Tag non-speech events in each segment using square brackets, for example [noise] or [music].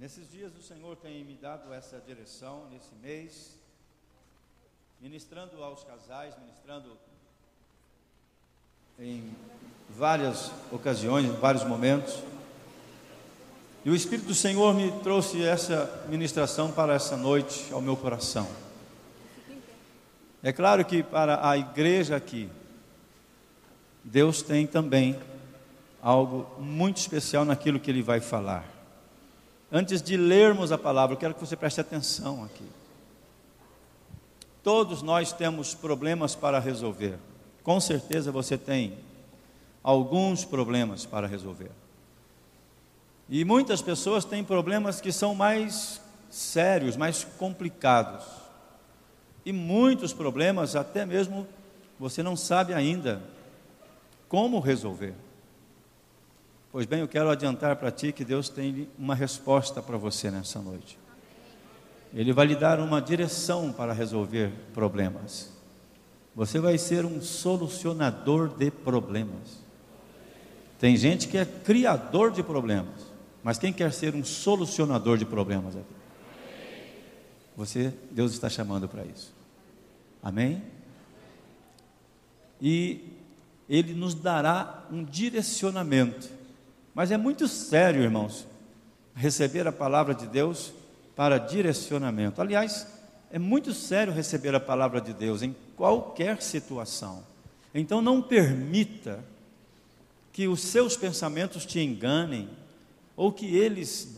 Nesses dias o Senhor tem me dado essa direção, nesse mês, ministrando aos casais, ministrando em várias ocasiões, em vários momentos. E o Espírito do Senhor me trouxe essa ministração para essa noite ao meu coração. É claro que para a igreja aqui, Deus tem também algo muito especial naquilo que Ele vai falar. Antes de lermos a palavra, eu quero que você preste atenção aqui. Todos nós temos problemas para resolver. Com certeza você tem alguns problemas para resolver. E muitas pessoas têm problemas que são mais sérios, mais complicados. E muitos problemas, até mesmo, você não sabe ainda como resolver. Pois bem, eu quero adiantar para ti que Deus tem uma resposta para você nessa noite. Ele vai lhe dar uma direção para resolver problemas. Você vai ser um solucionador de problemas. Tem gente que é criador de problemas, mas quem quer ser um solucionador de problemas aqui? Você, Deus está chamando para isso. Amém? E Ele nos dará um direcionamento mas é muito sério, irmãos, receber a palavra de Deus para direcionamento. Aliás, é muito sério receber a palavra de Deus em qualquer situação. Então não permita que os seus pensamentos te enganem, ou que eles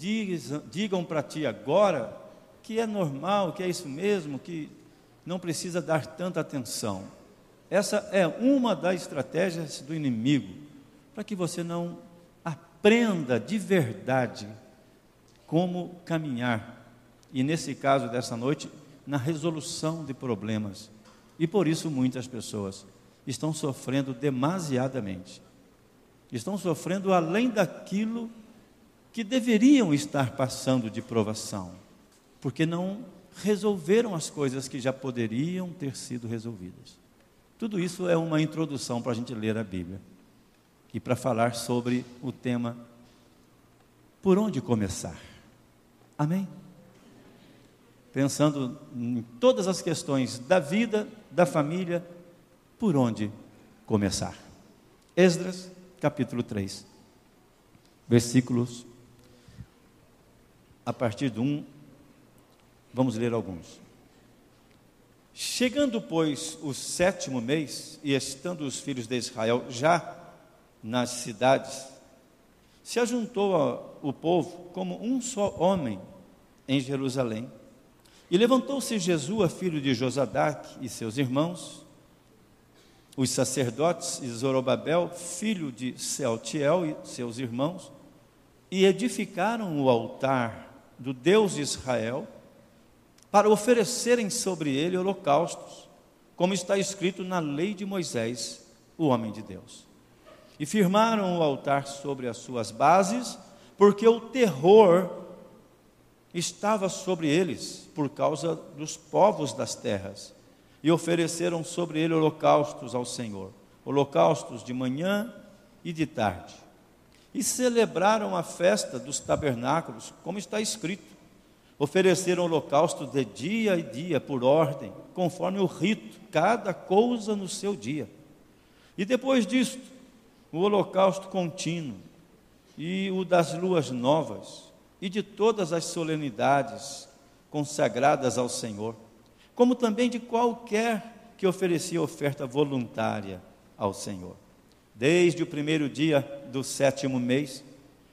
digam para ti agora que é normal, que é isso mesmo, que não precisa dar tanta atenção. Essa é uma das estratégias do inimigo, para que você não aprenda de verdade como caminhar, e nesse caso dessa noite, na resolução de problemas. E por isso muitas pessoas estão sofrendo demasiadamente. Estão sofrendo além daquilo que deveriam estar passando de provação, porque não resolveram as coisas que já poderiam ter sido resolvidas. Tudo isso é uma introdução para a gente ler a Bíblia e para falar sobre o tema Por onde começar? Amém? Pensando em todas as questões da vida, da família, por onde começar? Esdras, capítulo 3, versículos a partir do 1, vamos ler alguns. Chegando, pois, o sétimo mês, e estando os filhos de Israel já nas cidades, se ajuntou o povo como um só homem em Jerusalém. E levantou-se Jesus, filho de Josadac, e seus irmãos, os sacerdotes, e Zorobabel, filho de Sealtiel, e seus irmãos, e edificaram o altar do Deus de Israel, para oferecerem sobre ele holocaustos, como está escrito na lei de Moisés, o homem de Deus e firmaram o altar sobre as suas bases, porque o terror estava sobre eles por causa dos povos das terras, e ofereceram sobre ele holocaustos ao Senhor, holocaustos de manhã e de tarde. E celebraram a festa dos tabernáculos, como está escrito. Ofereceram holocausto de dia e dia, por ordem, conforme o rito, cada coisa no seu dia. E depois disto, o holocausto contínuo e o das luas novas e de todas as solenidades consagradas ao Senhor, como também de qualquer que oferecia oferta voluntária ao Senhor. Desde o primeiro dia do sétimo mês,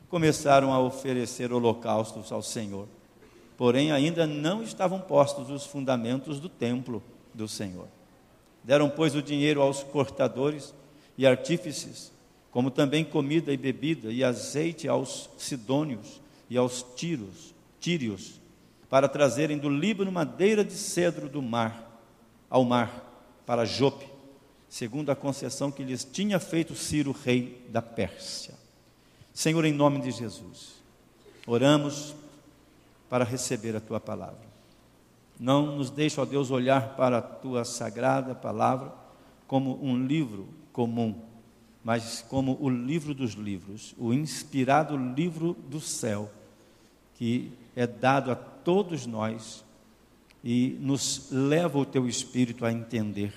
começaram a oferecer holocaustos ao Senhor. Porém, ainda não estavam postos os fundamentos do templo do Senhor. Deram, pois, o dinheiro aos cortadores e artífices como também comida e bebida e azeite aos sidônios e aos tiros, tírios, para trazerem do Líbano madeira de cedro do mar ao mar para Jope, segundo a concessão que lhes tinha feito Ciro, rei da Pérsia. Senhor, em nome de Jesus, oramos para receber a tua palavra. Não nos deixe, ó Deus, olhar para a tua sagrada palavra como um livro comum mas como o livro dos livros, o inspirado livro do céu, que é dado a todos nós e nos leva o teu espírito a entender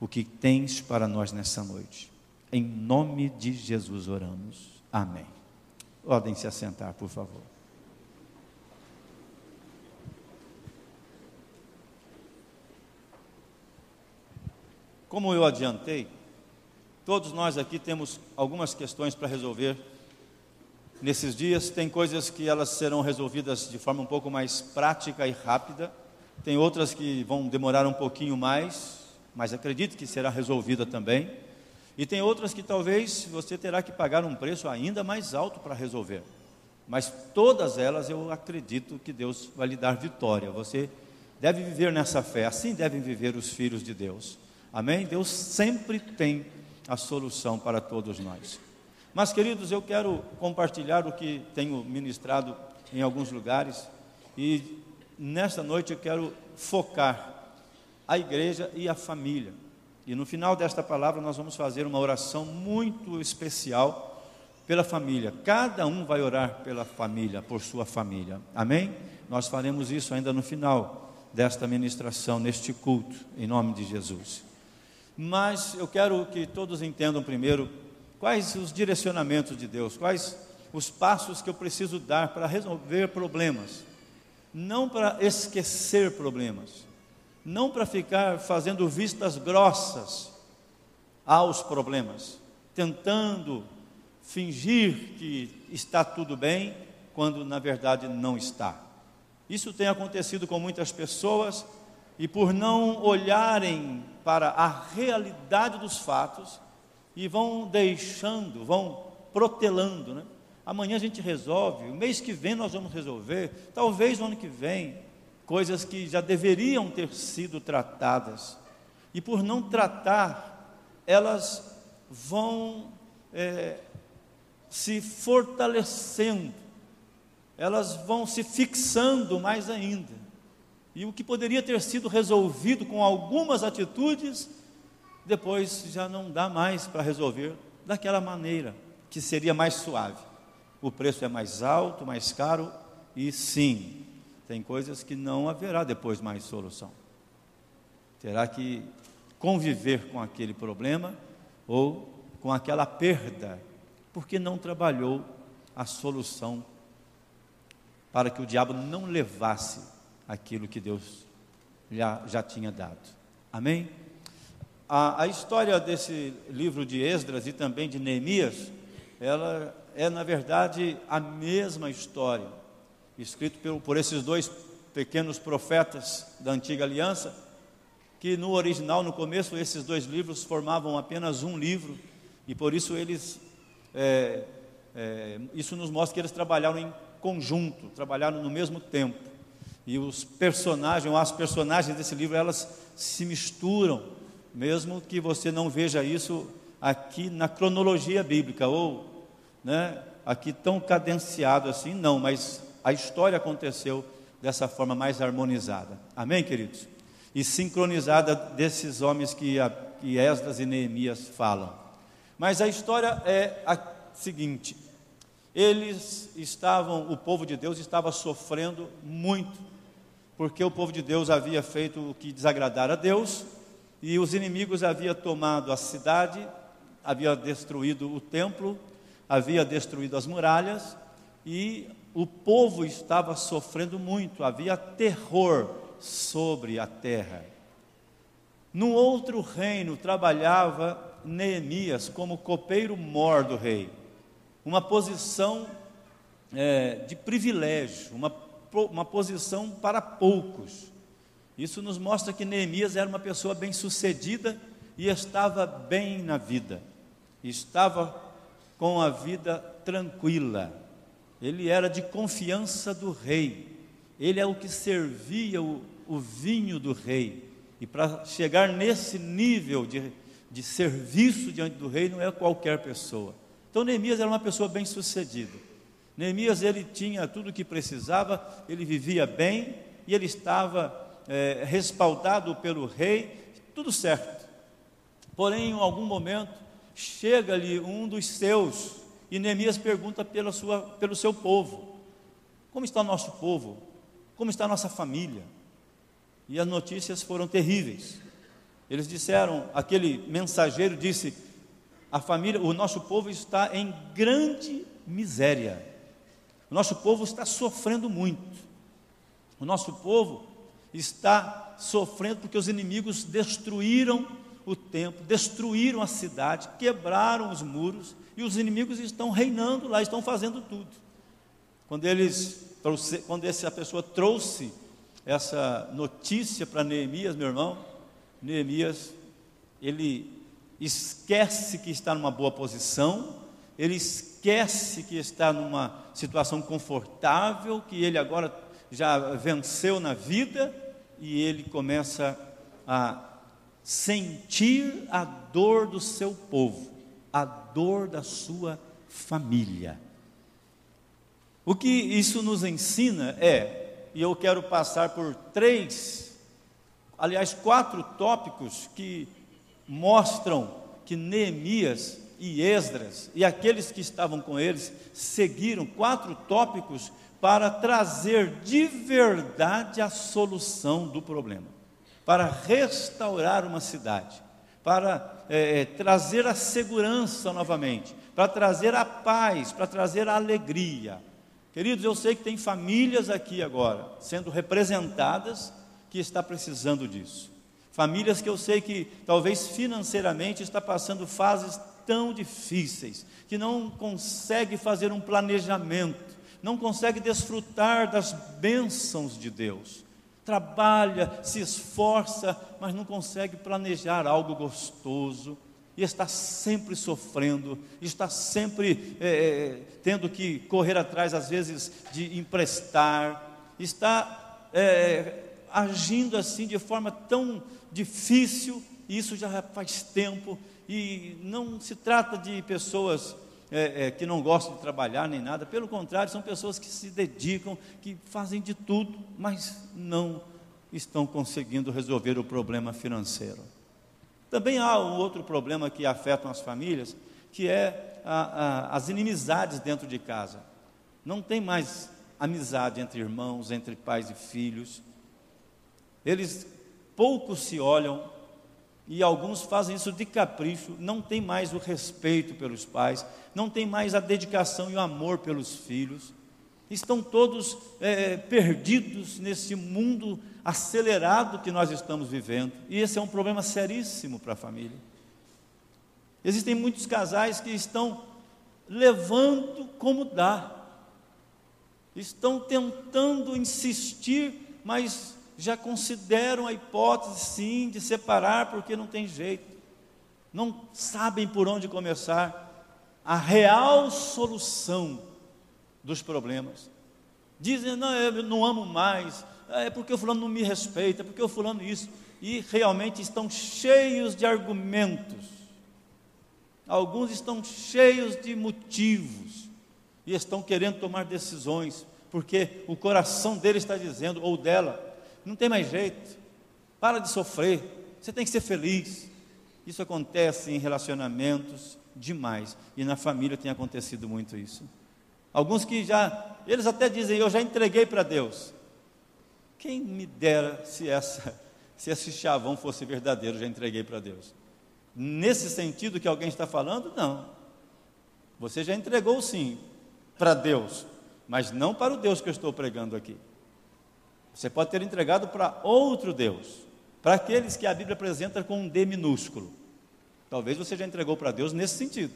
o que tens para nós nessa noite. Em nome de Jesus oramos. Amém. Podem se assentar, por favor. Como eu adiantei, todos nós aqui temos algumas questões para resolver nesses dias. Tem coisas que elas serão resolvidas de forma um pouco mais prática e rápida, tem outras que vão demorar um pouquinho mais, mas acredito que será resolvida também. E tem outras que talvez você terá que pagar um preço ainda mais alto para resolver. Mas todas elas eu acredito que Deus vai lhe dar vitória. Você deve viver nessa fé, assim devem viver os filhos de Deus. Amém? Deus sempre tem a solução para todos nós. Mas, queridos, eu quero compartilhar o que tenho ministrado em alguns lugares e nesta noite eu quero focar a igreja e a família. E no final desta palavra nós vamos fazer uma oração muito especial pela família. Cada um vai orar pela família, por sua família. Amém? Nós faremos isso ainda no final desta ministração, neste culto, em nome de Jesus. Mas eu quero que todos entendam primeiro quais os direcionamentos de Deus, quais os passos que eu preciso dar para resolver problemas, não para esquecer problemas, não para ficar fazendo vistas grossas aos problemas, tentando fingir que está tudo bem, quando na verdade não está. Isso tem acontecido com muitas pessoas e por não olharem para a realidade dos fatos e vão deixando, vão protelando, né? Amanhã a gente resolve, o mês que vem nós vamos resolver, talvez no ano que vem, coisas que já deveriam ter sido tratadas, e por não tratar, elas vão é, se fortalecendo, elas vão se fixando mais ainda. E o que poderia ter sido resolvido com algumas atitudes, depois já não dá mais para resolver daquela maneira, que seria mais suave. O preço é mais alto, mais caro, e sim, tem coisas que não haverá depois mais solução. Terá que conviver com aquele problema ou com aquela perda, porque não trabalhou a solução para que o diabo não levasse aquilo que Deus já, já tinha dado. Amém? A, a história desse livro de Esdras e também de Neemias, ela é na verdade a mesma história, escrito por, por esses dois pequenos profetas da antiga aliança, que no original, no começo, esses dois livros formavam apenas um livro, e por isso eles, é, é, isso nos mostra que eles trabalharam em conjunto, trabalharam no mesmo tempo. E os personagens, ou as personagens desse livro, elas se misturam, mesmo que você não veja isso aqui na cronologia bíblica, ou né, aqui tão cadenciado assim, não, mas a história aconteceu dessa forma mais harmonizada. Amém, queridos? E sincronizada desses homens que, a, que Esdras e Neemias falam. Mas a história é a seguinte: eles estavam, o povo de Deus estava sofrendo muito porque o povo de Deus havia feito o que desagradara a Deus, e os inimigos haviam tomado a cidade, havia destruído o templo, havia destruído as muralhas, e o povo estava sofrendo muito, havia terror sobre a terra. Num outro reino trabalhava Neemias como copeiro mor do rei, uma posição é, de privilégio, uma uma posição para poucos. Isso nos mostra que Neemias era uma pessoa bem-sucedida e estava bem na vida, estava com a vida tranquila. Ele era de confiança do rei, ele é o que servia o, o vinho do rei. E para chegar nesse nível de, de serviço diante do rei, não é qualquer pessoa. Então, Neemias era uma pessoa bem-sucedida. Neemias ele tinha tudo o que precisava, ele vivia bem e ele estava é, respaldado pelo rei, tudo certo. Porém, em algum momento, chega-lhe um dos seus e Neemias pergunta pela sua, pelo seu povo: Como está o nosso povo? Como está a nossa família? E as notícias foram terríveis. Eles disseram, aquele mensageiro disse: a família, o nosso povo está em grande miséria. O nosso povo está sofrendo muito. O nosso povo está sofrendo porque os inimigos destruíram o templo, destruíram a cidade, quebraram os muros e os inimigos estão reinando lá, estão fazendo tudo. Quando eles quando essa pessoa trouxe essa notícia para Neemias, meu irmão, Neemias, ele esquece que está numa boa posição, ele esquece que está numa situação confortável, que ele agora já venceu na vida, e ele começa a sentir a dor do seu povo, a dor da sua família. O que isso nos ensina é, e eu quero passar por três, aliás, quatro tópicos que mostram que Neemias e Esdras e aqueles que estavam com eles seguiram quatro tópicos para trazer de verdade a solução do problema, para restaurar uma cidade, para é, é trazer a segurança novamente, para trazer a paz, para trazer a alegria. Queridos, eu sei que tem famílias aqui agora sendo representadas que está precisando disso. Famílias que eu sei que talvez financeiramente está passando fases tão difíceis, que não consegue fazer um planejamento, não consegue desfrutar das bênçãos de Deus. Trabalha, se esforça, mas não consegue planejar algo gostoso, e está sempre sofrendo, está sempre é, tendo que correr atrás, às vezes, de emprestar, está é, agindo assim de forma tão difícil, e isso já faz tempo, e não se trata de pessoas é, é, que não gostam de trabalhar nem nada, pelo contrário, são pessoas que se dedicam, que fazem de tudo, mas não estão conseguindo resolver o problema financeiro. Também há um outro problema que afeta as famílias, que é a, a, as inimizades dentro de casa. Não tem mais amizade entre irmãos, entre pais e filhos. Eles pouco se olham e alguns fazem isso de capricho, não tem mais o respeito pelos pais, não tem mais a dedicação e o amor pelos filhos. Estão todos é, perdidos nesse mundo acelerado que nós estamos vivendo, e esse é um problema seríssimo para a família. Existem muitos casais que estão levando como dá, estão tentando insistir, mas já consideram a hipótese sim de separar porque não tem jeito, não sabem por onde começar. A real solução dos problemas. Dizem, não, eu não amo mais, é porque o fulano não me respeita, é porque o fulano isso. E realmente estão cheios de argumentos. Alguns estão cheios de motivos e estão querendo tomar decisões, porque o coração dele está dizendo, ou dela, não tem mais jeito, para de sofrer, você tem que ser feliz. Isso acontece em relacionamentos demais, e na família tem acontecido muito isso. Alguns que já, eles até dizem, eu já entreguei para Deus. Quem me dera se essa, [laughs] se esse chavão fosse verdadeiro, já entreguei para Deus. Nesse sentido que alguém está falando, não. Você já entregou sim para Deus, mas não para o Deus que eu estou pregando aqui. Você pode ter entregado para outro Deus, para aqueles que a Bíblia apresenta com um D minúsculo. Talvez você já entregou para Deus nesse sentido.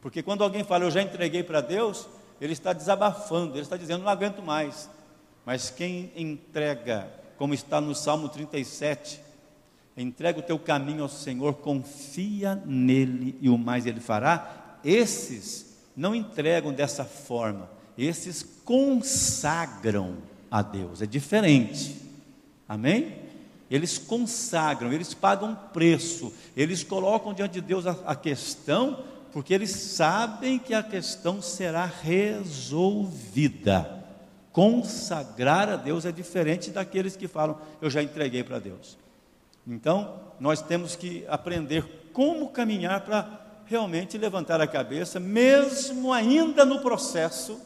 Porque quando alguém fala, eu já entreguei para Deus, ele está desabafando, ele está dizendo, não aguento mais. Mas quem entrega, como está no Salmo 37, entrega o teu caminho ao Senhor, confia nele e o mais ele fará, esses não entregam dessa forma, esses consagram a Deus, é diferente, amém? Eles consagram, eles pagam preço, eles colocam diante de Deus a, a questão, porque eles sabem que a questão será resolvida. Consagrar a Deus é diferente daqueles que falam, eu já entreguei para Deus. Então, nós temos que aprender como caminhar para realmente levantar a cabeça, mesmo ainda no processo,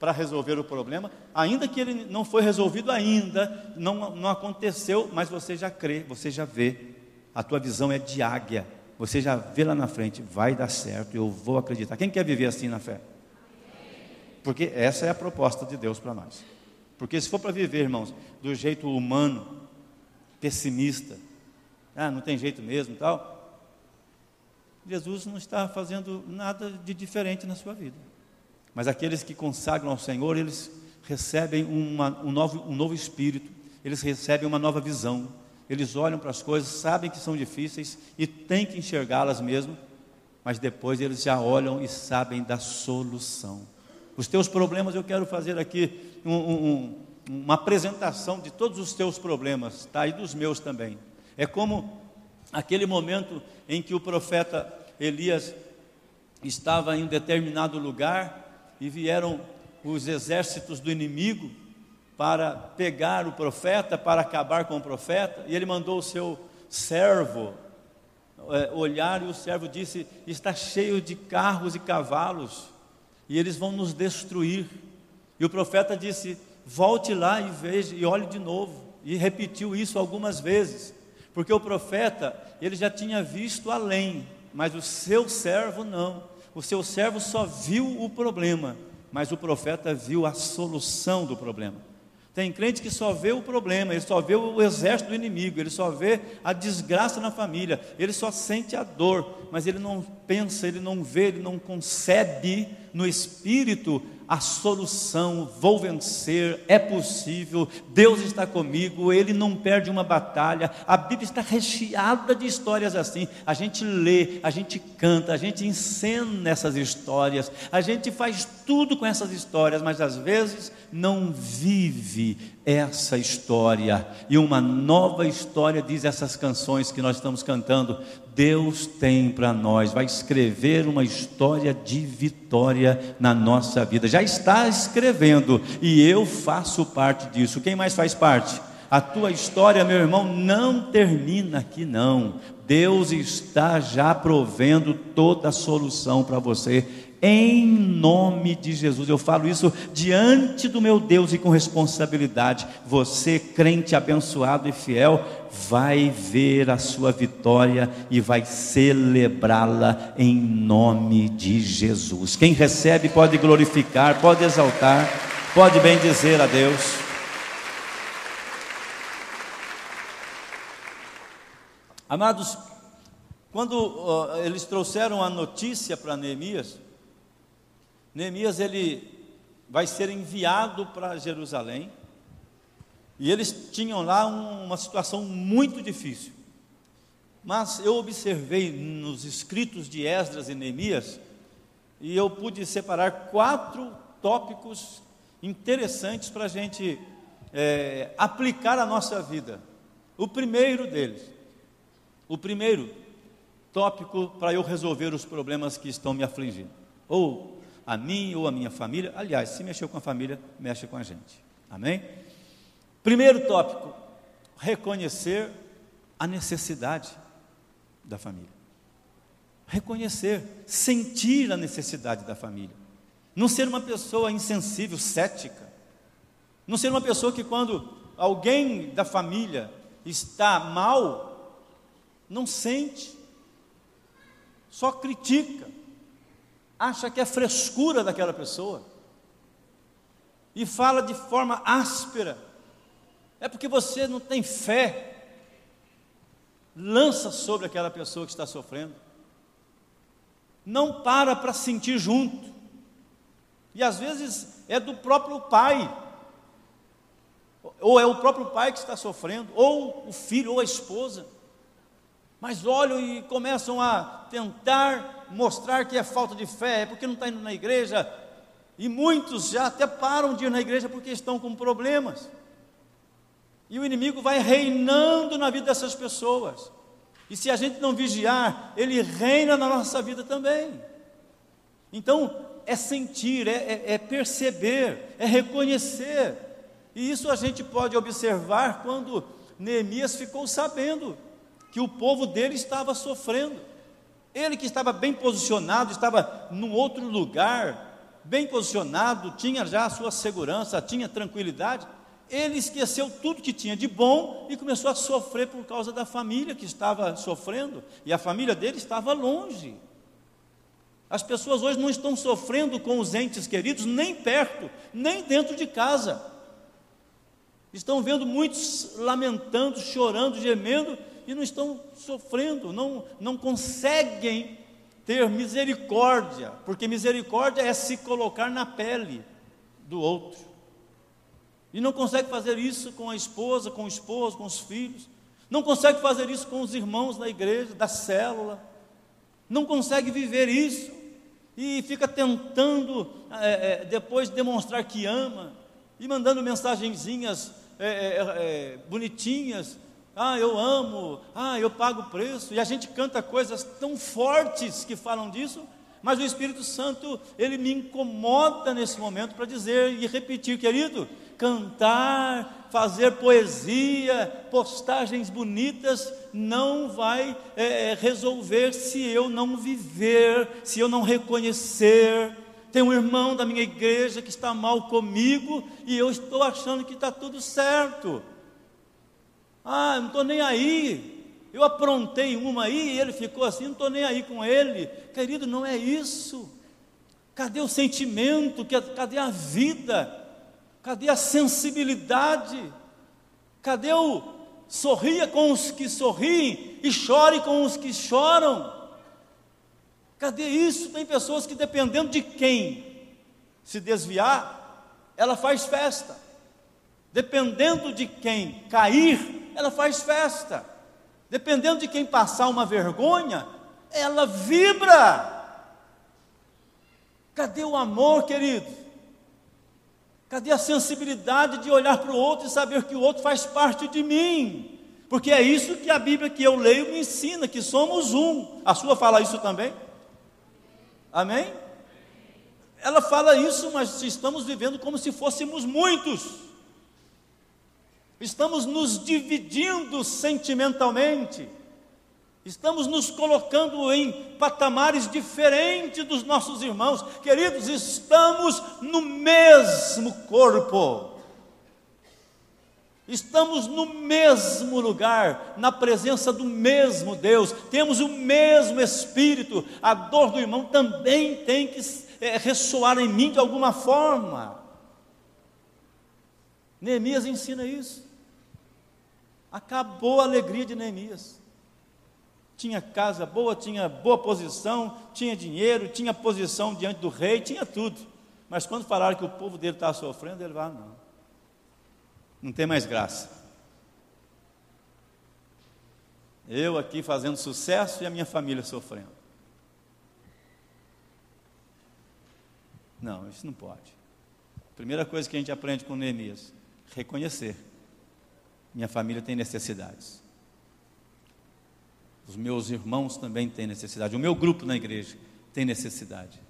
para resolver o problema, ainda que ele não foi resolvido ainda, não, não aconteceu, mas você já crê, você já vê, a tua visão é de águia, você já vê lá na frente, vai dar certo, eu vou acreditar. Quem quer viver assim na fé? Porque essa é a proposta de Deus para nós. Porque se for para viver, irmãos, do jeito humano, pessimista, ah, não tem jeito mesmo, tal, Jesus não está fazendo nada de diferente na sua vida. Mas aqueles que consagram ao Senhor, eles recebem uma, um, novo, um novo espírito, eles recebem uma nova visão, eles olham para as coisas, sabem que são difíceis e têm que enxergá-las mesmo, mas depois eles já olham e sabem da solução. Os teus problemas, eu quero fazer aqui um, um, uma apresentação de todos os teus problemas, tá? E dos meus também. É como aquele momento em que o profeta Elias estava em um determinado lugar e vieram os exércitos do inimigo para pegar o profeta, para acabar com o profeta, e ele mandou o seu servo é, olhar, e o servo disse: Está cheio de carros e cavalos, e eles vão nos destruir. E o profeta disse: Volte lá e veja, e olhe de novo. E repetiu isso algumas vezes, porque o profeta, ele já tinha visto além, mas o seu servo não. O seu servo só viu o problema, mas o profeta viu a solução do problema. Tem crente que só vê o problema, ele só vê o exército do inimigo, ele só vê a desgraça na família, ele só sente a dor, mas ele não pensa, ele não vê, ele não concebe no espírito a solução, vou vencer, é possível, Deus está comigo, Ele não perde uma batalha. A Bíblia está recheada de histórias assim. A gente lê, a gente canta, a gente encena essas histórias, a gente faz tudo com essas histórias, mas às vezes não vive essa história. E uma nova história diz essas canções que nós estamos cantando. Deus tem para nós, vai escrever uma história de vitória na nossa vida. Já está escrevendo e eu faço parte disso. Quem mais faz parte? A tua história, meu irmão, não termina aqui não. Deus está já provendo toda a solução para você em nome de Jesus. Eu falo isso diante do meu Deus e com responsabilidade. Você, crente abençoado e fiel, vai ver a sua vitória e vai celebrá-la em nome de Jesus. Quem recebe pode glorificar, pode exaltar, pode bem dizer a Deus. Amados, quando uh, eles trouxeram a notícia para Neemias, Neemias ele vai ser enviado para Jerusalém. E eles tinham lá uma situação muito difícil. Mas eu observei nos escritos de Esdras e Neemias, e eu pude separar quatro tópicos interessantes para a gente é, aplicar a nossa vida. O primeiro deles, o primeiro tópico para eu resolver os problemas que estão me afligindo, ou a mim ou a minha família. Aliás, se mexeu com a família, mexe com a gente. Amém? Primeiro tópico: reconhecer a necessidade da família. Reconhecer, sentir a necessidade da família. Não ser uma pessoa insensível, cética. Não ser uma pessoa que, quando alguém da família está mal, não sente, só critica acha que é frescura daquela pessoa e fala de forma áspera, é porque você não tem fé. Lança sobre aquela pessoa que está sofrendo, não para para sentir junto, e às vezes é do próprio pai, ou é o próprio pai que está sofrendo, ou o filho, ou a esposa mas olham e começam a tentar mostrar que é falta de fé, é porque não está indo na igreja, e muitos já até param de ir na igreja porque estão com problemas. E o inimigo vai reinando na vida dessas pessoas. E se a gente não vigiar, ele reina na nossa vida também. Então, é sentir, é, é, é perceber, é reconhecer. E isso a gente pode observar quando Neemias ficou sabendo que o povo dele estava sofrendo. Ele que estava bem posicionado, estava num outro lugar, bem posicionado, tinha já a sua segurança, tinha tranquilidade, ele esqueceu tudo que tinha de bom e começou a sofrer por causa da família que estava sofrendo, e a família dele estava longe. As pessoas hoje não estão sofrendo com os entes queridos nem perto, nem dentro de casa. Estão vendo muitos lamentando, chorando, gemendo e não estão sofrendo, não, não conseguem ter misericórdia, porque misericórdia é se colocar na pele do outro. E não consegue fazer isso com a esposa, com o esposo, com os filhos. Não consegue fazer isso com os irmãos da igreja, da célula. Não consegue viver isso e fica tentando é, é, depois demonstrar que ama e mandando mensagenzinhas é, é, é, bonitinhas. Ah, eu amo. Ah, eu pago o preço. E a gente canta coisas tão fortes que falam disso, mas o Espírito Santo, ele me incomoda nesse momento para dizer e repetir, querido, cantar, fazer poesia, postagens bonitas, não vai é, é, resolver se eu não viver, se eu não reconhecer. Tem um irmão da minha igreja que está mal comigo e eu estou achando que está tudo certo. Ah, não estou nem aí. Eu aprontei uma aí e ele ficou assim, não estou nem aí com ele. Querido, não é isso. Cadê o sentimento? Cadê a vida? Cadê a sensibilidade? Cadê o sorria com os que sorriem e chore com os que choram? Cadê isso? Tem pessoas que dependendo de quem se desviar, ela faz festa. Dependendo de quem cair, ela faz festa. Dependendo de quem passar uma vergonha, ela vibra. Cadê o amor, querido? Cadê a sensibilidade de olhar para o outro e saber que o outro faz parte de mim? Porque é isso que a Bíblia que eu leio me ensina, que somos um. A sua fala isso também? Amém? Ela fala isso, mas estamos vivendo como se fôssemos muitos. Estamos nos dividindo sentimentalmente. Estamos nos colocando em patamares diferentes dos nossos irmãos. Queridos, estamos no mesmo corpo. Estamos no mesmo lugar, na presença do mesmo Deus, temos o mesmo Espírito. A dor do irmão também tem que é, ressoar em mim de alguma forma. Neemias ensina isso. Acabou a alegria de Neemias tinha casa boa, tinha boa posição, tinha dinheiro, tinha posição diante do rei, tinha tudo. Mas quando falaram que o povo dele estava sofrendo, ele falou: ah, não, não tem mais graça. Eu aqui fazendo sucesso e a minha família sofrendo. Não, isso não pode. Primeira coisa que a gente aprende com Neemias: reconhecer. Minha família tem necessidades. Os meus irmãos também têm necessidade. O meu grupo na igreja tem necessidade.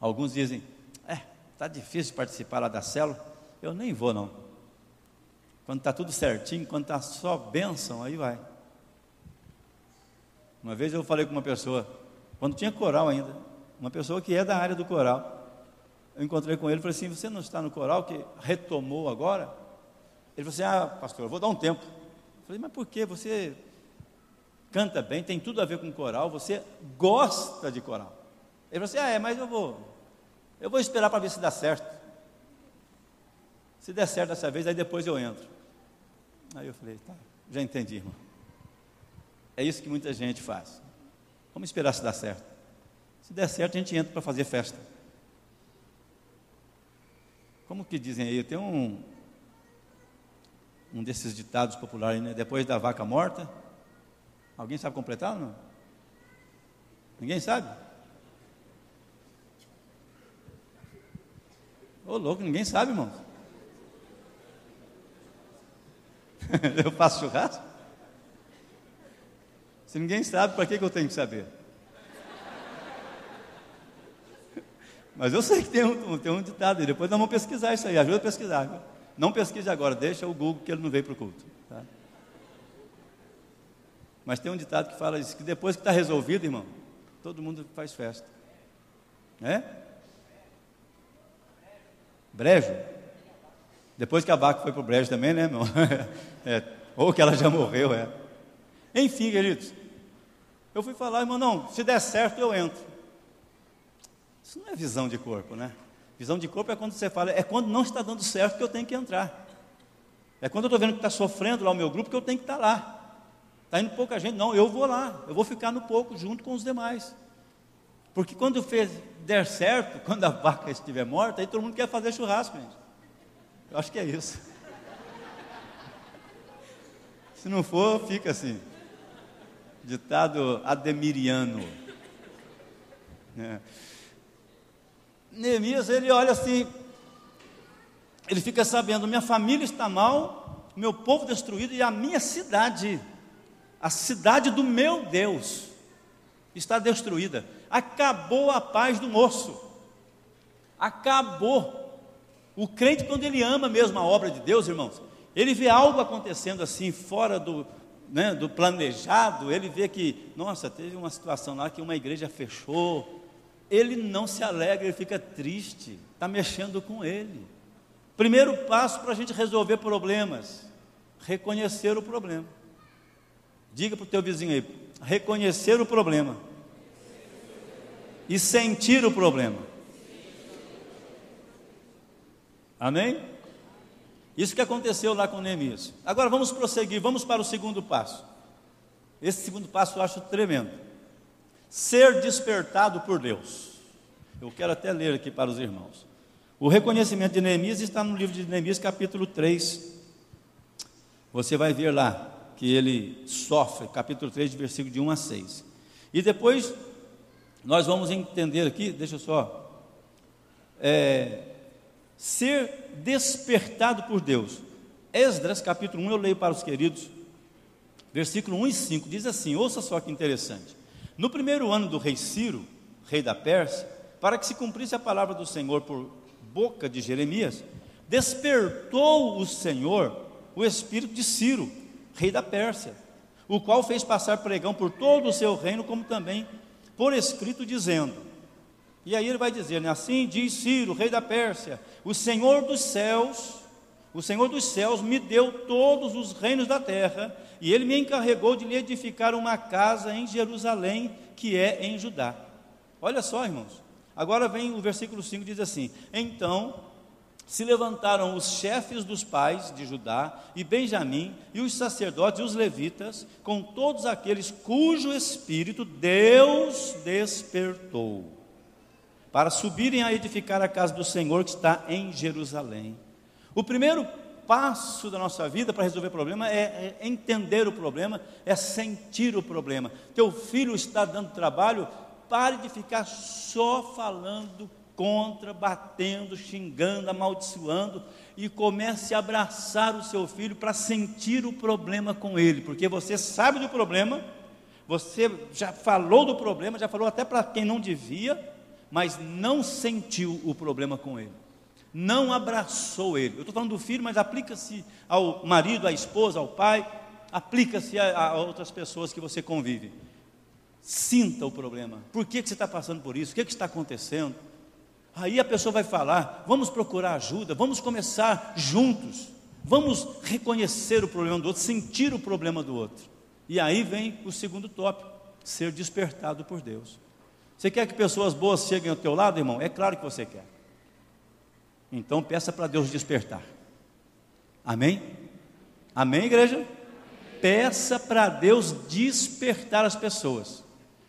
Alguns dizem: É, está difícil participar lá da célula. Eu nem vou, não. Quando está tudo certinho, quando está só bênção, aí vai. Uma vez eu falei com uma pessoa, quando tinha coral ainda, uma pessoa que é da área do coral. Eu encontrei com ele e falei assim: Você não está no coral que retomou agora? Ele falou assim: Ah, pastor, eu vou dar um tempo. Eu falei: Mas por que? Você canta bem, tem tudo a ver com coral, você gosta de coral. Ele falou assim: Ah, é, mas eu vou, eu vou esperar para ver se dá certo. Se der certo dessa vez, aí depois eu entro. Aí eu falei: Tá, já entendi, irmão. É isso que muita gente faz. Vamos esperar se dá certo. Se der certo, a gente entra para fazer festa. Como que dizem aí? Tem um, um desses ditados populares, né? Depois da vaca morta, Alguém sabe completar ou não? Ninguém sabe? Ô louco, ninguém sabe, irmão. [laughs] eu faço churrasco? Se ninguém sabe, para que, que eu tenho que saber? [laughs] Mas eu sei que tem um, tem um ditado, depois nós vamos pesquisar isso aí, ajuda a pesquisar. Viu? Não pesquise agora, deixa o Google que ele não veio para o culto. Tá? Mas tem um ditado que fala isso, que depois que está resolvido, irmão, todo mundo faz festa. É? brejo. Depois que a vaca foi para o brejo também, né, irmão? [laughs] É, ou que ela já morreu, é. Enfim, queridos, eu fui falar, irmão, não, se der certo eu entro. Isso não é visão de corpo, né? Visão de corpo é quando você fala, é quando não está dando certo que eu tenho que entrar. É quando eu estou vendo que está sofrendo lá o meu grupo que eu tenho que estar lá. Está indo pouca gente, não, eu vou lá, eu vou ficar no pouco junto com os demais. Porque quando fez, der certo, [laughs] quando a vaca estiver morta, aí todo mundo quer fazer churrasco, gente. Eu acho que é isso. [laughs] Se não for, fica assim. Ditado ademiriano. É. Neemias, ele olha assim, ele fica sabendo: minha família está mal, meu povo destruído e a minha cidade, a cidade do meu Deus, está destruída. Acabou a paz do moço, acabou. O crente, quando ele ama mesmo a obra de Deus, irmãos, ele vê algo acontecendo assim, fora do, né, do planejado, ele vê que, nossa, teve uma situação lá que uma igreja fechou, ele não se alegra, ele fica triste, está mexendo com ele. Primeiro passo para a gente resolver problemas, reconhecer o problema. Diga para o teu vizinho aí, reconhecer o problema e sentir o problema. Amém? Isso que aconteceu lá com Neemias. Agora vamos prosseguir, vamos para o segundo passo. Esse segundo passo eu acho tremendo. Ser despertado por Deus. Eu quero até ler aqui para os irmãos. O reconhecimento de Neemias está no livro de Neemias, capítulo 3. Você vai ver lá que ele sofre, capítulo 3, versículo de 1 a 6. E depois nós vamos entender aqui, deixa só. É, ser despertado por Deus. Esdras, capítulo 1, eu leio para os queridos, versículo 1 e 5, diz assim: ouça só que interessante. No primeiro ano do rei Ciro, rei da Pérsia, para que se cumprisse a palavra do Senhor por boca de Jeremias, despertou o Senhor o espírito de Ciro, rei da Pérsia, o qual fez passar pregão por todo o seu reino, como também por escrito, dizendo: e aí ele vai dizer, né? assim diz Ciro, rei da Pérsia, o Senhor dos céus, o Senhor dos céus me deu todos os reinos da terra, e ele me encarregou de lhe edificar uma casa em Jerusalém, que é em Judá. Olha só, irmãos. Agora vem o versículo 5 diz assim: Então se levantaram os chefes dos pais de Judá e Benjamim, e os sacerdotes e os levitas, com todos aqueles cujo espírito Deus despertou para subirem a edificar a casa do Senhor que está em Jerusalém. O primeiro passo da nossa vida para resolver problema é, é, entender o problema, é sentir o problema. Teu filho está dando trabalho, pare de ficar só falando contra, batendo, xingando, amaldiçoando e comece a abraçar o seu filho para sentir o problema com ele, porque você sabe do problema, você já falou do problema, já falou até para quem não devia, mas não sentiu o problema com ele, não abraçou ele. Eu estou falando do filho, mas aplica-se ao marido, à esposa, ao pai, aplica-se a, a, outras pessoas que você convive. Sinta o problema. Por que, que você está passando por isso? O que, que está acontecendo? Aí a pessoa vai falar: vamos procurar ajuda, vamos começar juntos, vamos reconhecer o problema do outro, sentir o problema do outro. E aí vem o segundo tópico: ser despertado por Deus. Você quer que pessoas boas cheguem ao teu lado, irmão? É claro que você quer. Então peça para Deus despertar. Amém? Amém, igreja? Peça para Deus despertar as pessoas,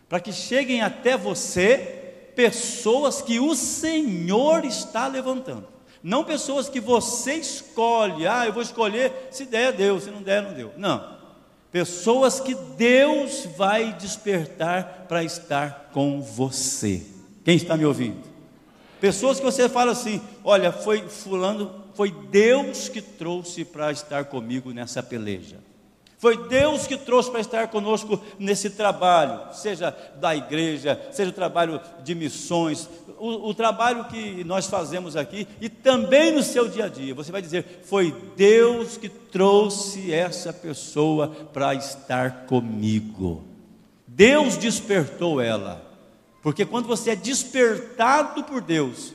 para que cheguem até você pessoas que o Senhor está levantando. Não pessoas que você escolhe, ah, eu vou escolher, se der, deu, se não der, não deu. Não. Pessoas que Deus vai despertar para estar com você. Quem está me ouvindo? Pessoas que você fala assim: olha, foi fulano, foi Deus que trouxe para estar comigo nessa peleja. Foi Deus que trouxe para estar conosco nesse trabalho, seja da igreja, seja o trabalho de missões, o, o, trabalho que nós fazemos aqui e também no seu dia a dia. Você vai dizer: Foi Deus que trouxe essa pessoa para estar comigo. Deus despertou ela, porque quando você é despertado por Deus,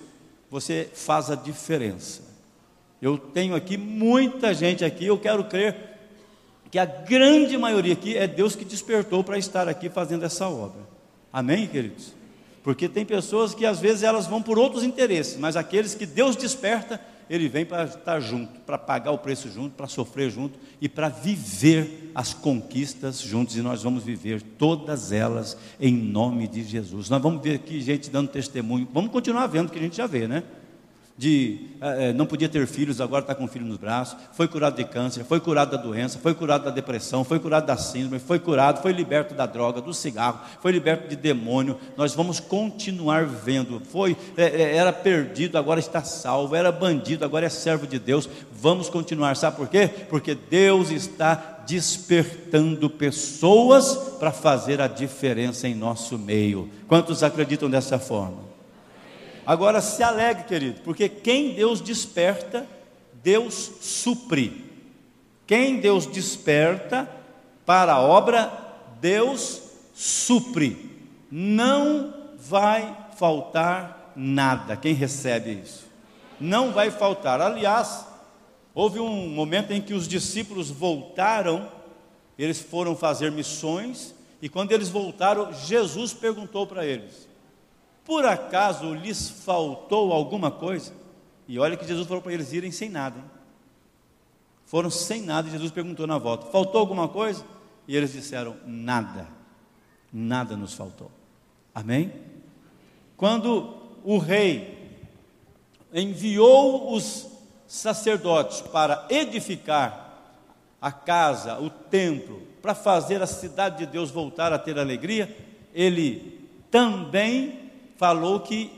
você faz a diferença. Eu tenho aqui muita gente aqui, eu quero crer que a grande maioria aqui é Deus que despertou para estar aqui fazendo essa obra. Amém, queridos? Porque tem pessoas que às vezes elas vão por outros interesses, mas aqueles que Deus desperta, ele vem para estar junto, para pagar o preço junto, para sofrer junto e para viver as conquistas juntos. E nós vamos viver todas elas em nome de Jesus. Nós vamos ver aqui gente dando testemunho. Vamos continuar vendo que a gente já vê, né? De é, não podia ter filhos, agora está com um filho nos braços, foi curado de câncer, foi curado da doença, foi curado da depressão, foi curado da síndrome, foi curado, foi liberto da droga, do cigarro, foi liberto de demônio. Nós vamos continuar vendo. Foi, é, era perdido, agora está salvo, era bandido, agora é servo de Deus. Vamos continuar, sabe por quê? Porque Deus está despertando pessoas para fazer a diferença em nosso meio. Quantos acreditam dessa forma? Agora se alegre, querido, porque quem Deus desperta, Deus supre. Quem Deus desperta para a obra, Deus supre. Não vai faltar nada. Quem recebe isso? Não vai faltar. Aliás, houve um momento em que os discípulos voltaram, eles foram fazer missões, e quando eles voltaram, Jesus perguntou para eles: por acaso lhes faltou alguma coisa? E olha que Jesus falou para eles irem sem nada. Hein? Foram sem nada e Jesus perguntou na volta: faltou alguma coisa? E eles disseram: nada, nada nos faltou. Amém? Quando o rei enviou os sacerdotes para edificar a casa, o templo, para fazer a cidade de Deus voltar a ter alegria, ele também falou que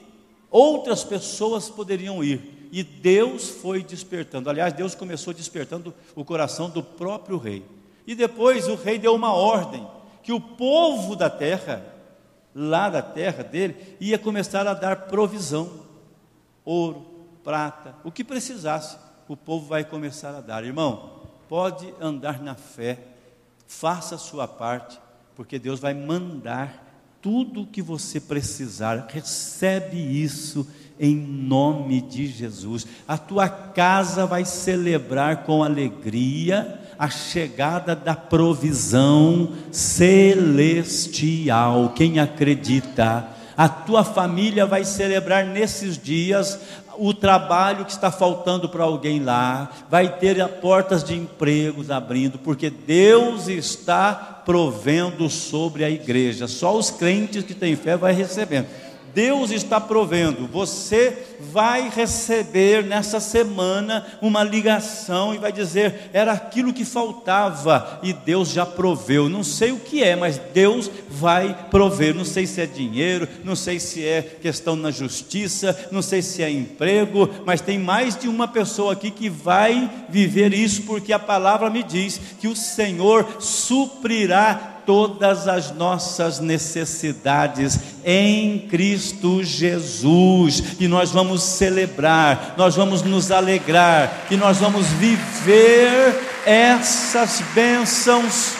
outras pessoas poderiam ir. E Deus foi despertando. Aliás, Deus começou despertando o coração do próprio rei. E depois o rei deu uma ordem que o povo da terra, lá da terra dele, ia começar a dar provisão: ouro, prata, o que precisasse, o povo vai começar a dar. Irmão, pode andar na fé, faça a sua parte, porque Deus vai mandar tudo que você precisar, recebe isso em nome de Jesus. A tua casa vai celebrar com alegria a chegada da provisão celestial. Quem acredita? A tua família vai celebrar nesses dias o trabalho que está faltando para alguém lá, vai ter portas de empregos abrindo, porque Deus está provendo sobre a igreja. Só os crentes que têm fé vai recebendo. Deus está provendo. Você vai receber nessa semana uma ligação e vai dizer: era aquilo que faltava e Deus já proveu. Não sei o que é, mas Deus vai prover. Não sei se é dinheiro, não sei se é questão na justiça, não sei se é emprego, mas tem mais de uma pessoa aqui que vai viver isso, porque a palavra me diz que o Senhor suprirá todas as nossas necessidades em Cristo Jesus, e nós vamos celebrar, nós vamos nos alegrar, e nós vamos viver essas bênçãos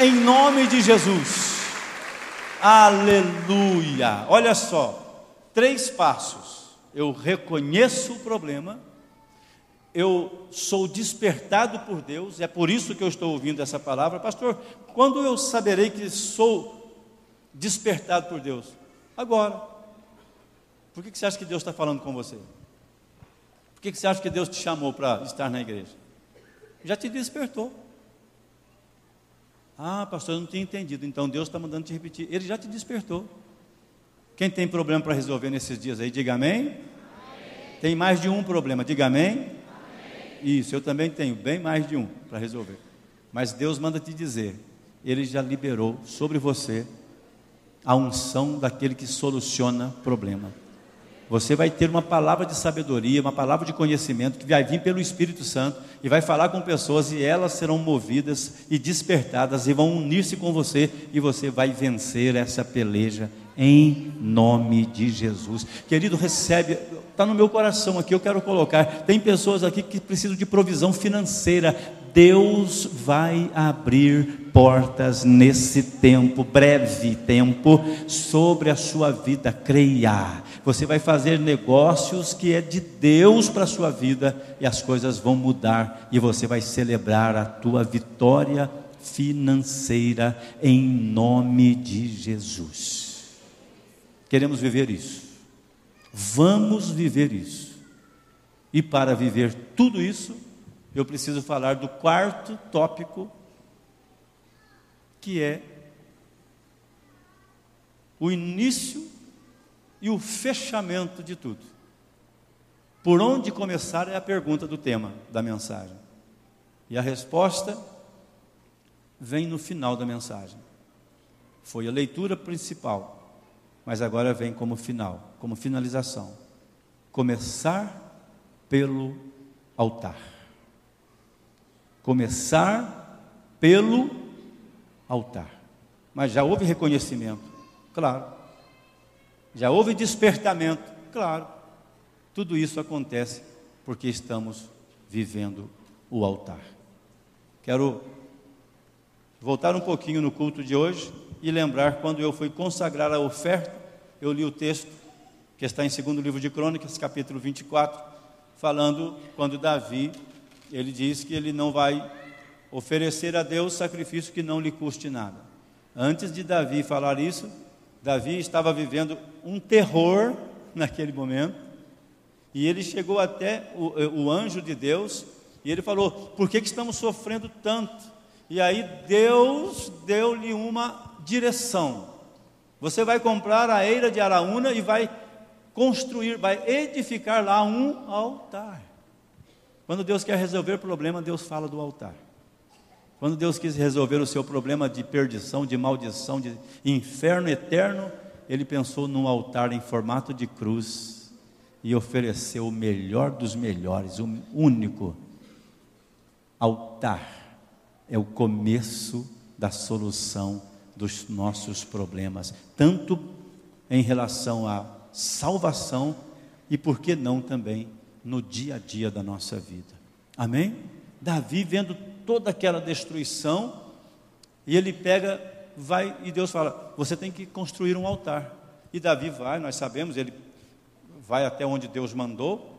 em nome de Jesus. Aleluia! Olha só, três passos. Eu reconheço o problema, eu sou despertado por Deus, é por isso que eu estou ouvindo essa palavra, pastor. Quando eu saberei que sou despertado por Deus? Agora. Por que você acha que Deus está falando com você? Por que você acha que Deus te chamou para estar na igreja? Já te despertou. Ah, pastor, eu não tinha entendido. Então Deus está mandando te repetir. Ele já te despertou. Quem tem problema para resolver nesses dias aí, diga amém. amém. Tem mais de um problema, diga amém. Isso, eu também tenho bem mais de um para resolver. Mas Deus manda te dizer: Ele já liberou sobre você a unção daquele que soluciona problema. Você vai ter uma palavra de sabedoria, uma palavra de conhecimento que vai vir pelo Espírito Santo e vai falar com pessoas e elas serão movidas e despertadas e vão unir-se com você e você vai vencer essa peleja em nome de Jesus. Querido, recebe, está no meu coração aqui, eu quero colocar. Tem pessoas aqui que precisam de provisão financeira. Deus vai abrir portas nesse tempo, breve tempo, sobre a sua vida. Creia, Você vai fazer negócios que é de Deus para a sua vida e as coisas vão mudar e você vai celebrar a tua vitória financeira em nome de Jesus. Queremos viver isso. Vamos viver isso. E para viver tudo isso, eu preciso falar do quarto tópico, que é o início e o fechamento de tudo. Por onde começar é a pergunta do tema da mensagem. E a resposta vem no final da mensagem. Foi a leitura principal, mas agora vem como final, como finalização. Começar pelo altar. Começar pelo altar. Mas já houve reconhecimento Claro. Já houve despertamento? Claro. Tudo isso acontece porque estamos vivendo o altar. Quero voltar um pouquinho no culto de hoje e lembrar quando eu fui consagrar a oferta, eu li o texto que está em segundo livro de Crônicas, capítulo 24, falando quando Davi, ele diz que ele não vai oferecer a Deus sacrifício que não lhe custe nada. Antes de Davi falar isso, Davi estava vivendo um terror [laughs] naquele momento, e ele chegou até o, o anjo de Deus, e ele falou: Por que, que estamos sofrendo tanto? E aí Deus deu-lhe uma direção. Você vai comprar a eira de Araúna e vai construir, vai edificar lá um altar. Quando Deus quer resolver o problema, Deus fala do altar. Quando Deus quis resolver o seu problema de perdição, de maldição, de inferno eterno, ele pensou num altar em formato de cruz e ofereceu o melhor dos melhores, o único altar. É o começo da solução dos nossos problemas, tanto em relação à salvação e por que não também no dia a dia da nossa vida. Amém? Davi vendo toda aquela destruição, e ele pega, vai, e Deus fala: Você tem que construir um altar. E Davi vai, nós sabemos, ele vai até onde Deus mandou,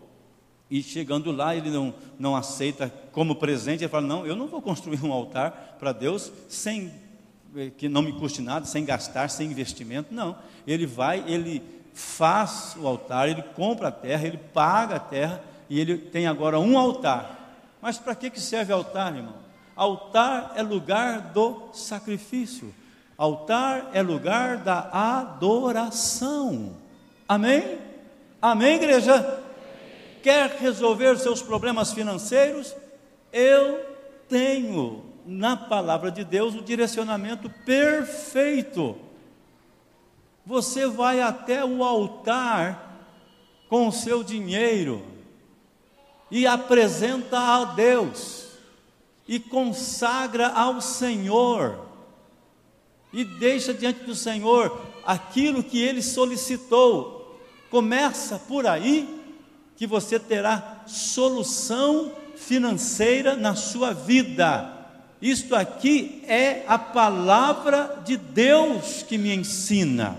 e chegando lá, ele não, não aceita como presente, ele fala: Não, eu não vou construir um altar para Deus sem eh, que não me custe nada, sem gastar, sem investimento. Não, ele vai, ele faz o altar, ele compra a terra, ele paga a terra, e ele tem agora um altar mas para que serve altar, irmão? Altar é lugar do sacrifício. Altar é lugar da adoração. Amém? Amém, igreja? Quer resolver seus problemas financeiros? Eu tenho na palavra de Deus o direcionamento perfeito. Você vai até o altar com o seu dinheiro e apresenta a Deus, e consagra ao Senhor, e deixa diante do Senhor aquilo que ele solicitou. Começa por aí que você terá solução financeira na sua vida. Isto aqui é a palavra de Deus que me ensina.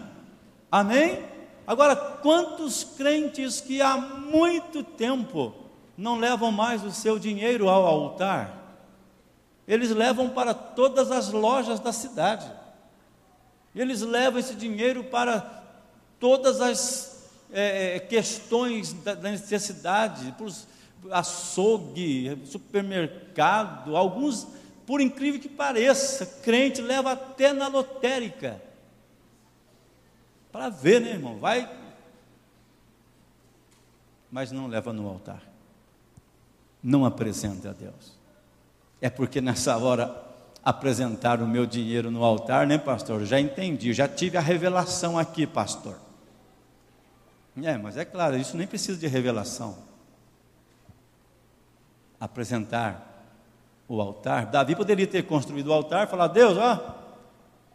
Amém? Agora, quantos crentes que há muito tempo não levam mais o seu dinheiro ao altar, eles levam para todas as lojas da cidade, eles levam esse dinheiro para todas as é, é questões da, da necessidade, para os açougue, supermercado, alguns, por incrível que pareça, crente leva até na lotérica, para ver, né, irmão? Vai, mas não leva no altar não apresente a Deus. É porque nessa hora apresentar o meu dinheiro no altar, né, pastor? Já entendi, já tive a revelação aqui, pastor. É, mas é claro, isso nem precisa de revelação. Apresentar o altar. Davi poderia ter construído o altar falar: Deus, ó,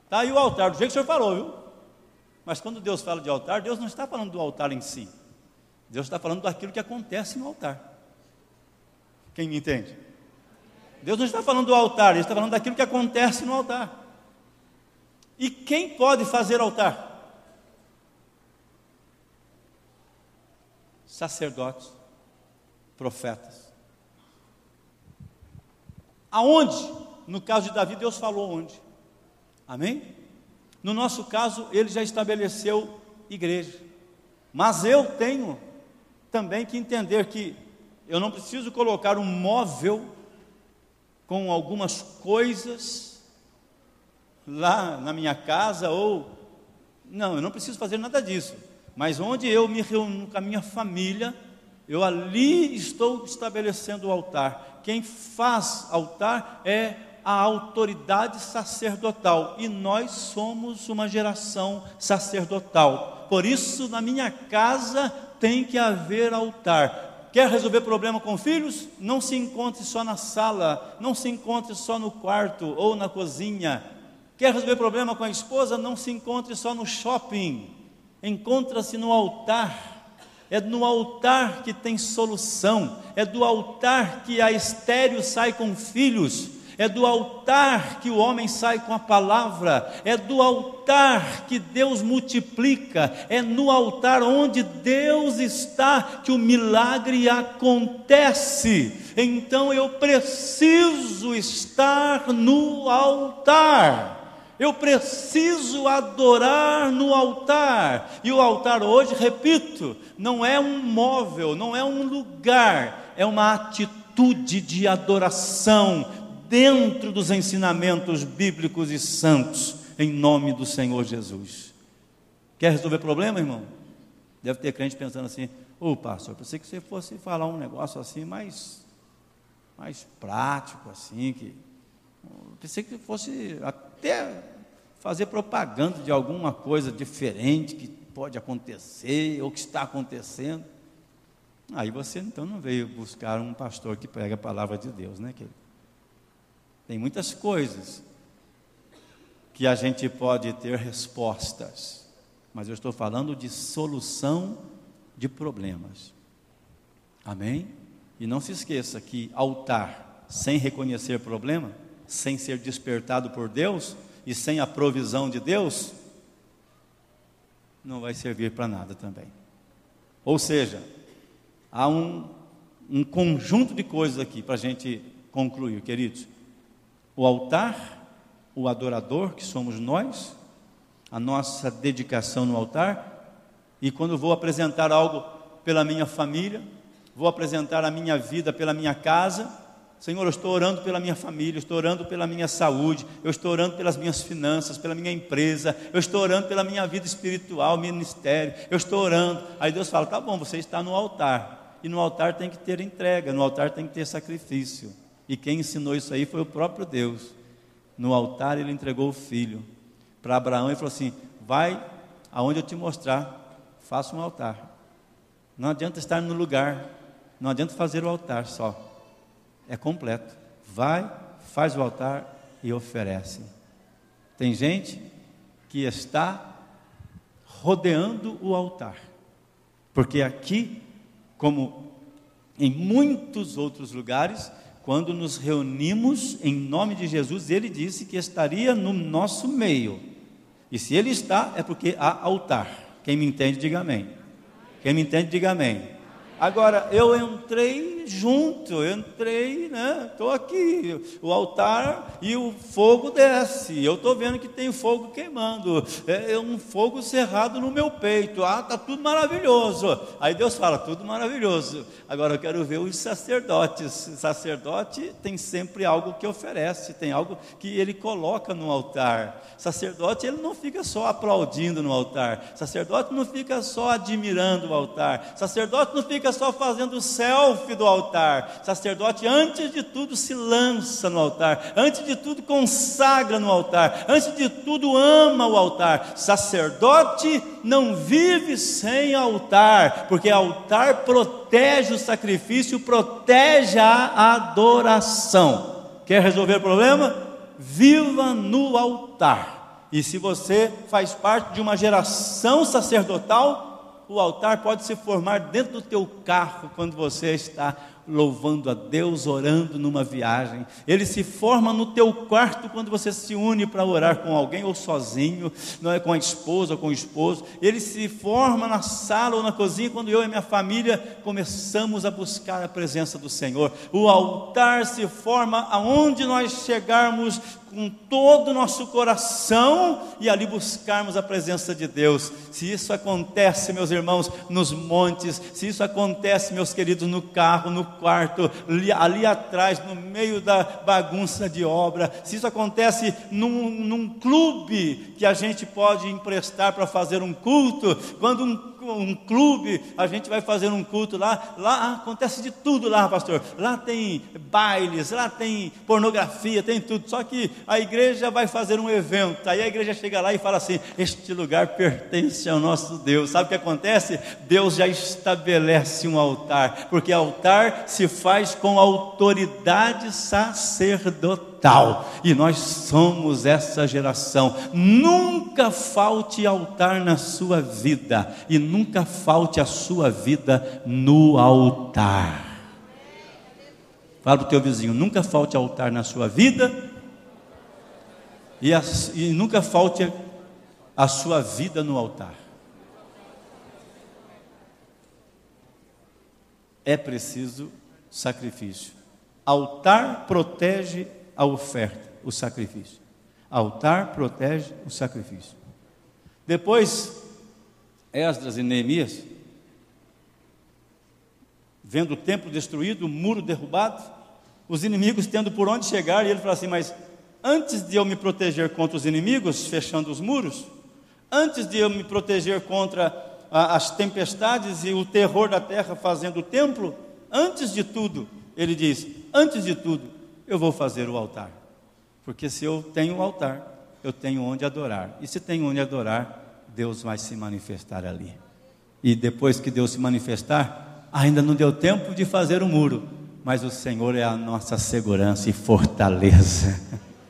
está aí o altar, do jeito que o senhor falou, viu? Mas quando Deus fala de altar, Deus não está falando do altar em si. Deus está falando daquilo que acontece no altar. Quem me entende? Deus não está falando do altar, Ele está falando daquilo que acontece no altar. E quem pode fazer altar? Sacerdotes, profetas. Aonde? No caso de Davi, Deus falou onde? Amém? No nosso caso, ele já estabeleceu igreja. Mas eu tenho também que entender que eu não preciso colocar um móvel com algumas coisas lá na minha casa ou não, eu não preciso fazer nada disso. Mas onde eu me reúno com a minha família, eu ali estou estabelecendo o altar. Quem faz altar é a autoridade sacerdotal e nós somos uma geração sacerdotal. Por isso, na minha casa tem que haver altar. Quer resolver problema com filhos? Não se encontre só na sala, não se encontre só no quarto ou na cozinha. Quer resolver problema com a esposa? Não se encontre só no shopping. Encontra-se no altar. É no altar que tem solução. É do altar que a estéreo sai com filhos é do altar que o homem sai com a palavra, é do altar que Deus multiplica, é no altar onde Deus está que o milagre acontece. Então eu preciso estar no altar. Eu preciso adorar no altar. E o altar hoje, repito, não é um móvel, não é um lugar, é uma atitude de adoração dentro dos ensinamentos bíblicos e santos, em nome do Senhor Jesus. Quer resolver problema, irmão? Deve ter crente pensando assim: Ô oh, pastor, pensei que você fosse falar um negócio assim mais, mais prático, assim, que pensei que fosse até fazer propaganda de alguma coisa diferente que pode acontecer ou que está acontecendo. Aí você então não veio buscar um pastor que prega a palavra de Deus, né, querido? Tem muitas coisas que a gente pode ter respostas, mas eu estou falando de solução de problemas. Amém? E não se esqueça que altar sem reconhecer problema sem ser despertado por Deus e sem a provisão de Deus, não vai servir para nada também. Ou seja, há um, um conjunto de coisas aqui para a gente concluir, queridos. O altar, o adorador, que somos nós, a nossa dedicação no altar, e quando vou apresentar algo pela minha família, vou apresentar a minha vida pela minha casa, Senhor, eu estou orando pela minha família, eu estou orando pela minha saúde, eu estou orando pelas minhas finanças, pela minha empresa, eu estou orando pela minha vida espiritual, ministério, eu estou orando. Aí Deus fala: tá bom, você está no altar, e no altar tem que ter entrega, no altar tem que ter sacrifício. E quem ensinou isso aí foi o próprio Deus. No altar ele entregou o filho para Abraão e falou assim: vai aonde eu te mostrar, faça um altar. Não adianta estar no lugar, não adianta fazer o altar só é completo. Vai, faz o altar e oferece. Tem gente que está rodeando o altar, porque aqui, como em muitos outros lugares, quando nos reunimos em nome de Jesus, ele disse que estaria no nosso meio. E se ele está, é porque há altar. Quem me entende, diga amém. Quem me entende, diga amém. Agora, eu entrei junto, eu entrei, né? Estou aqui, o altar e o fogo desce. Eu estou vendo que tem fogo queimando, é, é um fogo cerrado no meu peito. Ah, está tudo maravilhoso. Aí Deus fala, tudo maravilhoso. Agora eu quero ver os sacerdotes. sacerdote tem sempre algo que oferece, tem algo que ele coloca no altar. Sacerdote, ele não fica só aplaudindo no altar. Sacerdote não fica só admirando o altar. Sacerdote não fica só fazendo selfie do altar. Sacerdote, antes de tudo, se lança no altar. Antes de tudo, consagra no altar. Antes de tudo, ama o altar. Sacerdote não vive sem altar, porque altar protege o sacrifício, protege a adoração. Quer resolver o problema? Viva no altar. E se você faz parte de uma geração sacerdotal, o altar pode se formar dentro do teu carro quando você está louvando a Deus, orando numa viagem. Ele se forma no teu quarto quando você se une para orar com alguém ou sozinho, não é com a esposa ou com o esposo. Ele se forma na sala ou na cozinha quando eu e minha família começamos a buscar a presença do Senhor. O altar se forma aonde nós chegarmos com todo o nosso coração e ali buscarmos a presença de Deus. Se isso acontece, meus irmãos, nos montes, se isso acontece, meus queridos, no carro, no quarto, ali, ali atrás, no meio da bagunça de obra, se isso acontece num, num clube que a gente pode emprestar para fazer um culto, quando um um clube, a gente vai fazer um culto lá, lá acontece de tudo lá, pastor. Lá tem bailes, lá tem pornografia, tem tudo. Só que a igreja vai fazer um evento. Aí a igreja chega lá e fala assim: "Este lugar pertence ao nosso Deus". Sabe o que acontece? Deus já estabelece um altar, porque altar se faz com autoridade sacerdotal tal, e nós somos essa geração. Nunca falte altar na sua vida, e nunca falte a sua vida no altar. Fala para o teu vizinho: nunca falte altar na sua vida, e, a, e nunca falte a sua vida no altar. É preciso sacrifício. Altar protege a oferta, o sacrifício. Altar protege o sacrifício. Depois, Esdras e Neemias, vendo o templo destruído, o muro derrubado, os inimigos tendo por onde chegar, e ele fala assim: Mas antes de eu me proteger contra os inimigos, fechando os muros, antes de eu me proteger contra a, as tempestades e o terror da terra fazendo o templo, antes de tudo, ele diz: Antes de tudo, eu vou fazer o altar. Porque se eu tenho o altar, eu tenho onde adorar. E se tenho onde adorar, Deus vai se manifestar ali. E depois que Deus se manifestar, ainda não deu tempo de fazer o muro, mas o Senhor é a nossa segurança e fortaleza.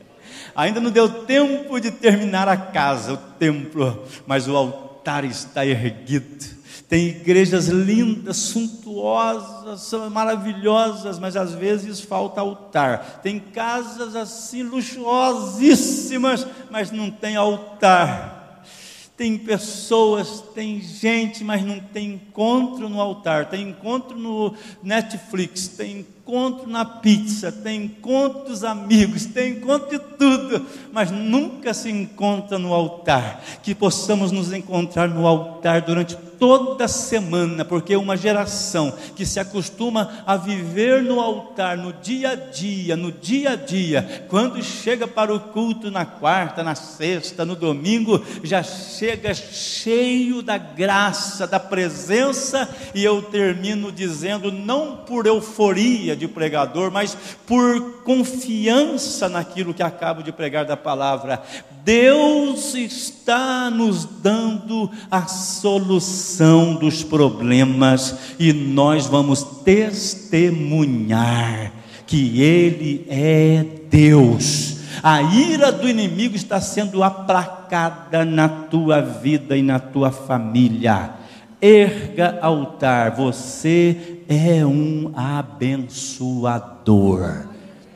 [laughs] ainda não deu tempo de terminar a casa, o templo, mas o altar está erguido tem igrejas lindas, suntuosas, maravilhosas, mas às vezes falta altar. Tem casas assim luxuosíssimas, mas não tem altar. Tem pessoas, tem gente, mas não tem encontro no altar. Tem encontro no Netflix, tem encontro na pizza, tem encontro dos amigos, tem encontro de tudo, mas nunca se encontra no altar. Que possamos nos encontrar no altar durante toda semana, porque uma geração que se acostuma a viver no altar, no dia a dia, no dia a dia, quando chega para o culto na quarta, na sexta, no domingo, já chega cheio da graça, da presença, e eu termino dizendo, não por euforia de pregador, mas por confiança naquilo que acabo de pregar da palavra, Deus está nos dando a solução dos problemas e nós vamos testemunhar que Ele é Deus. A ira do inimigo está sendo aplacada na tua vida e na tua família. Erga altar, você é um abençoador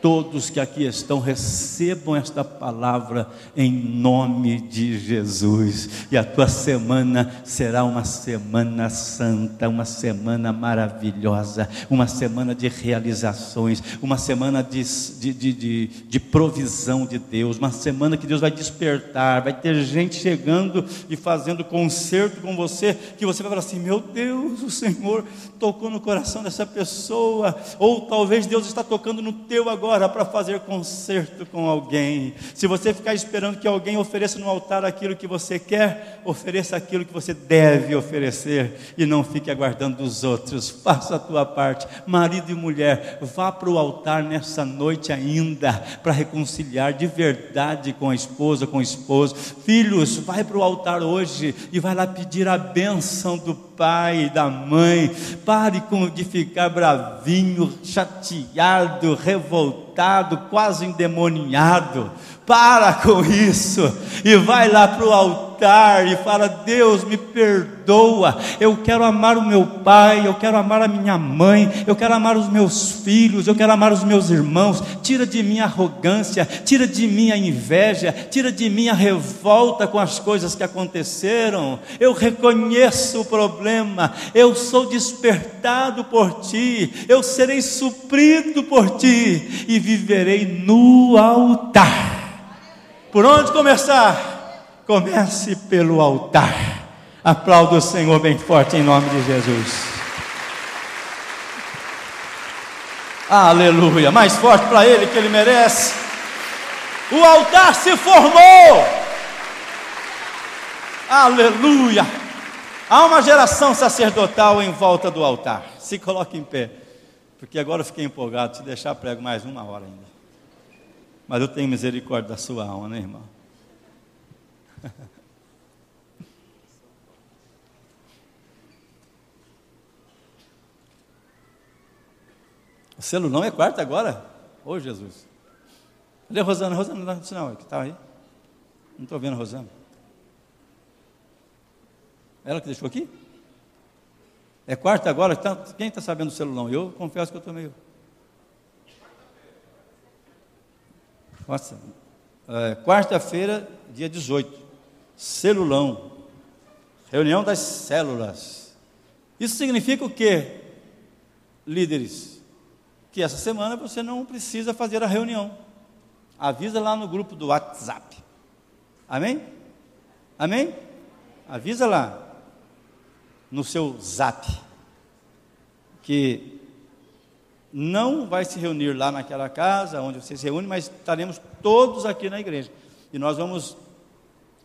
todos que aqui estão recebam esta palavra em nome de Jesus. E a tua semana será uma semana santa, uma semana maravilhosa, uma semana de realizações, uma semana de, de, de, de, de provisão de Deus, uma semana que Deus vai despertar, vai ter gente chegando e fazendo concerto com você, que você vai falar assim: meu Deus, o Senhor tocou no coração dessa pessoa, ou talvez Deus está tocando no teu agora hora para fazer concerto com alguém. Se você ficar esperando que alguém ofereça no altar aquilo que você quer, ofereça aquilo que você deve oferecer e não fique aguardando dos outros. Faça a tua parte. Marido e mulher, vá para o altar nessa noite ainda para reconciliar de verdade com a esposa, com o esposo. Filhos, vai para o altar hoje e vai lá pedir a bênção do pai e da mãe. Pare com de ficar bravinho, chateado, revoltado, quase endemoniado. Para com isso e vai lá para o altar altar e fala: Deus, me perdoa. Eu quero amar o meu pai, eu quero amar a minha mãe, eu quero amar os meus filhos, eu quero amar os meus irmãos. Tira de mim a arrogância, tira de mim a inveja, tira de mim a revolta com as coisas que aconteceram. Eu reconheço o problema, eu sou despertado por ti, eu serei suprido por ti e viverei no altar. Por onde começar? Comece pelo altar. Aplauda o Senhor bem forte em nome de Jesus. Aleluia. Mais forte para Ele que Ele merece. O altar se formou. Aleluia. Há uma geração sacerdotal em volta do altar. Se coloque em pé. Porque agora eu fiquei empolgado. Se deixar, prego mais uma hora ainda. Mas eu tenho misericórdia da sua alma, né, irmão? O selo não é quarto agora? Ô Jesus. Cadê a Rosana? Rosana, não, não, que está aí. Não estou vendo a Rosana. Ela que deixou aqui? É quarta agora? Tá, quem está sabendo do celulão? Eu confesso que eu estou meio. Nossa, é, quarta-feira, dia 18, celulão, reunião das células. Isso significa o quê, líderes? Que essa semana você não precisa fazer a reunião. Avisa lá no grupo do WhatsApp. Amém? Amém? Avisa lá no seu zap que não vai se reunir lá naquela casa onde você se reúne, mas estaremos todos aqui na igreja. E nós vamos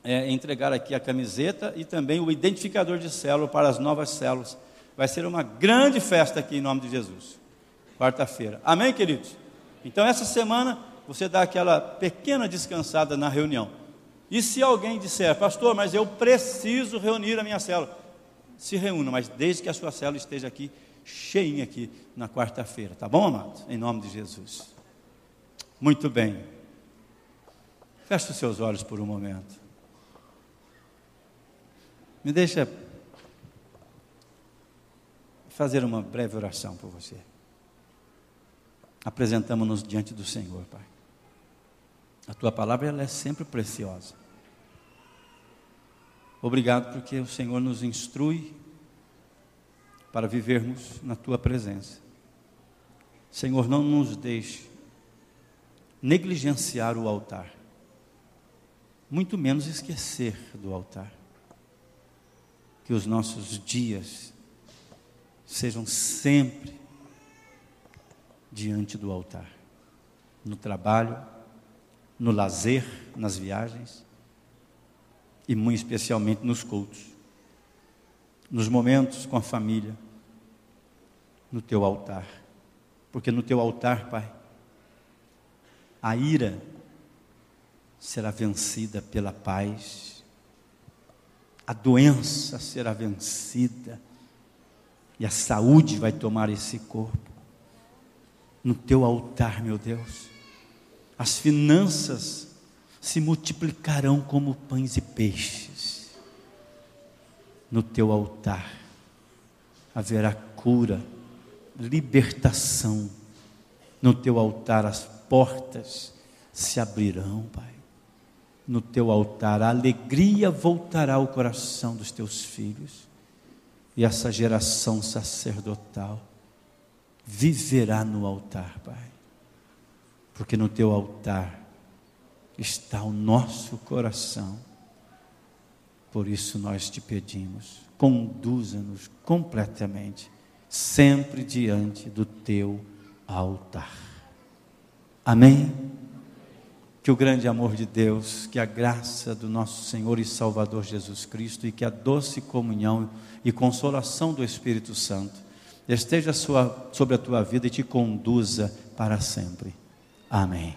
é, entregar aqui a camiseta e também o identificador de célula para as novas células. Vai ser uma grande festa aqui em nome de Jesus. Quarta-feira. Amém, queridos? Então, essa semana você dá aquela pequena descansada na reunião. E se alguém disser, pastor, mas eu preciso reunir a minha célula, se reúna, mas desde que a sua célula esteja aqui cheinha aqui na quarta-feira, tá bom, amados? Em nome de Jesus. Muito bem. Feche os seus olhos por um momento. Me deixa fazer uma breve oração por você. Apresentamos-nos diante do Senhor, Pai. A tua palavra ela é sempre preciosa. Obrigado porque o Senhor nos instrui para vivermos na tua presença. Senhor, não nos deixe negligenciar o altar, muito menos esquecer do altar. Que os nossos dias sejam sempre diante do altar, no trabalho, no lazer, nas viagens e muito especialmente nos cultos nos momentos com a família, no teu altar. Porque no teu altar, Pai, a ira será vencida pela paz, a doença será vencida e a saúde vai tomar esse corpo. No teu altar, meu Deus, as finanças se multiplicarão como pães e peixes no teu altar haverá cura, libertação. No teu altar as portas se abrirão, Pai. No teu altar a alegria voltará ao coração dos teus filhos. E essa geração sacerdotal viverá no altar, Pai. Porque no teu altar está o nosso coração por isso nós te pedimos, conduza-nos completamente, sempre diante do teu altar. Amém? Que o grande amor de Deus, que a graça do nosso Senhor e Salvador Jesus Cristo e que a doce comunhão e consolação do Espírito Santo esteja sobre a tua vida e te conduza para sempre. Amém.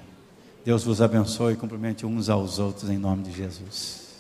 Deus vos abençoe e cumprimente uns aos outros em nome de Jesus.